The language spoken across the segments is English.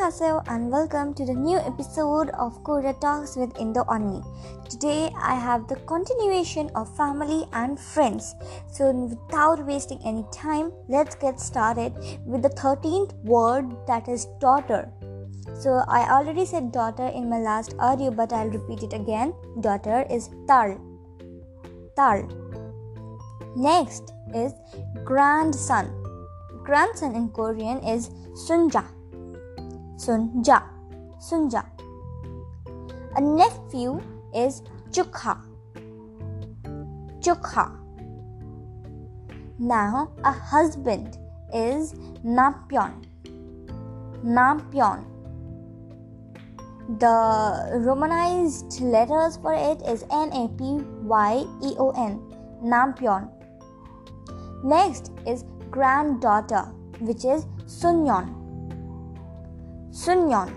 Annyeonghaseyo and welcome to the new episode of Korea Talks with Indo Unnie. Today I have the continuation of family and friends. So without wasting any time, let's get started with the 13th word that is daughter. So I already said daughter in my last audio but I'll repeat it again. Daughter is tal. Tal. Next is grandson. Grandson in Korean is sunja. Sunja. Sunja. A nephew is Chukha. Chukha. Now a husband is Napyon. Napyon. The romanized letters for it is N A P Y E O N. Napyon. Next is granddaughter, which is Sunyon. Sunyon.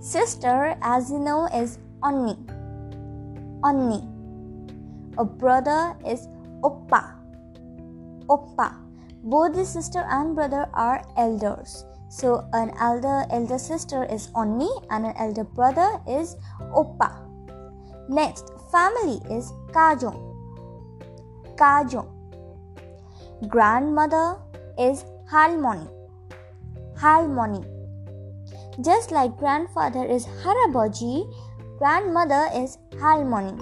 Sister, as you know, is Onni. Onni. A brother is Oppa. Oppa. Both the sister and brother are elders. So an elder elder sister is Onni and an elder brother is Oppa. Next, family is Kajong. Kajong. Grandmother is Halmoni. Halmoni. Just like grandfather is Harabaji, grandmother is Halmoni.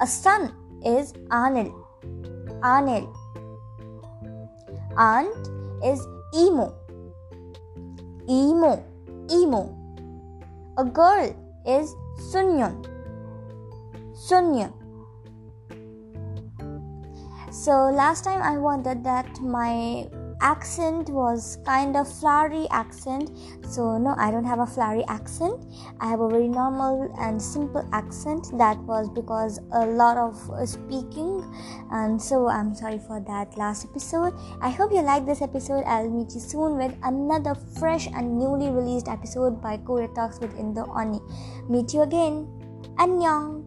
A son is Anil. Anil. Aunt is Emo. Emo. Emo. A girl is Sunyon. Sunyon. So last time I wondered that my accent was kind of flowery accent. So no i don't have a flowery accent. I have a very normal and simple accent. That was because a lot of uh, speaking. And so i'm sorry for that last episode. I hope you like this episode. I'll meet you soon with another fresh and newly released episode by korea talks with indo unnie. Meet you again. Annyeong